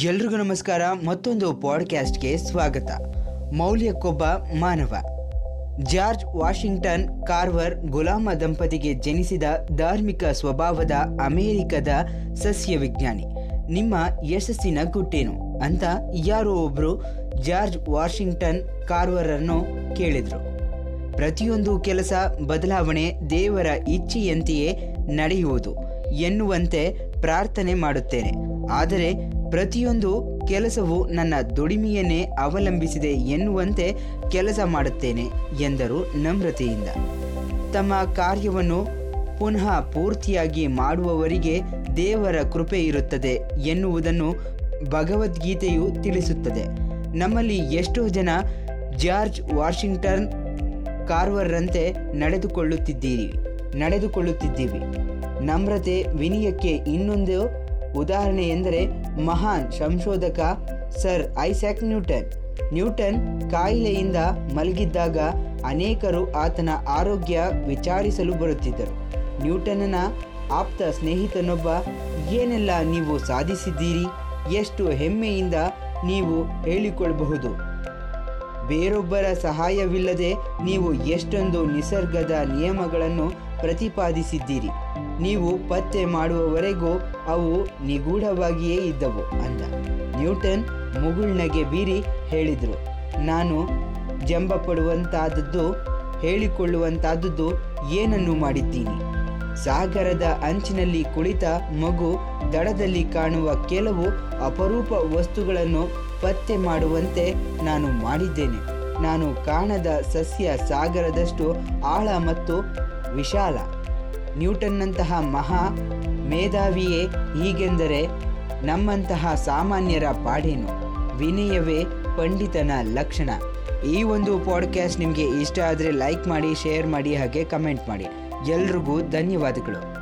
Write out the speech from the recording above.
ಎಲ್ರಿಗೂ ನಮಸ್ಕಾರ. ಮತ್ತೊಂದು ಪಾಡ್ಕ್ಯಾಸ್ಟ್ಗೆ ಸ್ವಾಗತ. ಮೌಲ್ಯಕ್ಕೊಬ್ಬ ಮಾನವ. ಜಾರ್ಜ್ ವಾಷಿಂಗ್ಟನ್ ಕಾರ್ವರ್ ಗುಲಾಮ ದಂಪತಿಗೆ ಜನಿಸಿದ ಧಾರ್ಮಿಕ ಸ್ವಭಾವದ ಅಮೆರಿಕದ ಸಸ್ಯ ವಿಜ್ಞಾನಿ. ನಿಮ್ಮ ಯಶಸ್ಸಿನ ಗುಟ್ಟೇನು ಅಂತ ಯಾರೋ ಒಬ್ಬರು ಜಾರ್ಜ್ ವಾಷಿಂಗ್ಟನ್ ಕಾರ್ವರನ್ನು ಕೇಳಿದರು. ಪ್ರತಿಯೊಂದು ಕೆಲಸ, ಬದಲಾವಣೆ ದೇವರ ಇಚ್ಛೆಯಂತೆಯೇ ನಡೆಯುವುದು ಎನ್ನುವಂತೆ ಪ್ರಾರ್ಥನೆ ಮಾಡುತ್ತೇನೆ. ಆದರೆ ಪ್ರತಿಯೊಂದು ಕೆಲಸವು ನನ್ನ ದುಡಿಮೆಯನ್ನೇ ಅವಲಂಬಿಸಿದೆ ಎನ್ನುವಂತೆ ಕೆಲಸ ಮಾಡುತ್ತೇನೆ ಎಂದರು ನಮ್ರತೆಯಿಂದ. ತಮ್ಮ ಕಾರ್ಯವನ್ನು ಪುನಃ ಪೂರ್ತಿಯಾಗಿ ಮಾಡುವವರಿಗೆ ದೇವರ ಕೃಪೆ ಇರುತ್ತದೆ ಎನ್ನುವುದನ್ನು ಭಗವದ್ಗೀತೆಯು ತಿಳಿಸುತ್ತದೆ. ನಮ್ಮಲ್ಲಿ ಎಷ್ಟೋ ಜನ ಜಾರ್ಜ್ ವಾಷಿಂಗ್ಟನ್ ಕಾರ್ವರ್ರಂತೆ ನಡೆದುಕೊಳ್ಳುತ್ತಿದ್ದೀರಿ, ನಡೆದುಕೊಳ್ಳುತ್ತಿದ್ದೀವಿ. ನಮ್ರತೆ ವಿನಯಕ್ಕೆ ಇನ್ನೊಂದು ಉದಾಹರಣೆ ಎಂದರೆ ಮಹಾನ್ ಸಂಶೋಧಕ ಸರ್ ಐಸಾಕ್ ನ್ಯೂಟನ್. ನ್ಯೂಟನ್ ಕಾಯಿಲೆಯಿಂದ ಮಲಗಿದ್ದಾಗ ಅನೇಕರು ಆತನ ಆರೋಗ್ಯ ವಿಚಾರಿಸಲು ಬರುತ್ತಿದ್ದರು. ನ್ಯೂಟನ್ನ ಆಪ್ತ ಸ್ನೇಹಿತನೊಬ್ಬ, ಏನೆಲ್ಲ ನೀವು ಸಾಧಿಸಿದ್ದೀರಿ? ಎಷ್ಟು ಹೆಮ್ಮೆಯಿಂದ ನೀವು ಹೇಳಿಕೊಳ್ಳಬಹುದು? ಬೇರೊಬ್ಬರ ಸಹಾಯವಿಲ್ಲದೆ ನೀವು ಎಷ್ಟೊಂದು ನಿಸರ್ಗದ ನಿಯಮಗಳನ್ನು ಪ್ರತಿಪಾದಿಸಿದ್ದೀರಿ? ನೀವು ಪತ್ತೆ ಮಾಡುವವರೆಗೂ ಅವು ನಿಗೂಢವಾಗಿಯೇ ಇದ್ದವು ಅಂದ. ನ್ಯೂಟನ್ ಮುಗುಳ್ನಗೆ ಬೀರಿ ಹೇಳಿದರು, ನಾನು ಜಂಬ ಪಡುವಂತಾದದ್ದು ಹೇಳಿಕೊಳ್ಳುವಂತಾದದ್ದು ಏನನ್ನು ಮಾಡಿದ್ದೀನಿ? ಸಾಗರದ ಅಂಚಿನಲ್ಲಿ ಕುಳಿತ ಮಗು ದಡದಲ್ಲಿ ಕಾಣುವ ಕೆಲವು ಅಪರೂಪ ವಸ್ತುಗಳನ್ನು ಪತ್ತೆ ಮಾಡುವಂತೆ ನಾನು ಮಾಡಿದ್ದೇನೆ. ನಾನು ಕಾಣದ ಸಸ್ಯ ಸಾಗರದಷ್ಟು ಆಳ ಮತ್ತು ವಿಶಾಲ. ನ್ಯೂಟನ್ನಂತಹ ಮಹಾ ಮೇಧಾವಿಯೇ ಹೀಗೆಂದರೆ ನಮ್ಮಂತಹ ಸಾಮಾನ್ಯರ ಪಾಡೇನು? ವಿನಯವೇ ಪಂಡಿತನ ಲಕ್ಷಣ. ಈ ಒಂದು ಪಾಡ್ಕ್ಯಾಸ್ಟ್ ನಿಮಗೆ ಇಷ್ಟ ಆದರೆ ಲೈಕ್ ಮಾಡಿ ಶೇರ್ ಮಾಡಿ, ಹಾಗೆ ಕಮೆಂಟ್ ಮಾಡಿ. ಎಲ್ರಿಗೂ ಧನ್ಯವಾದಗಳು.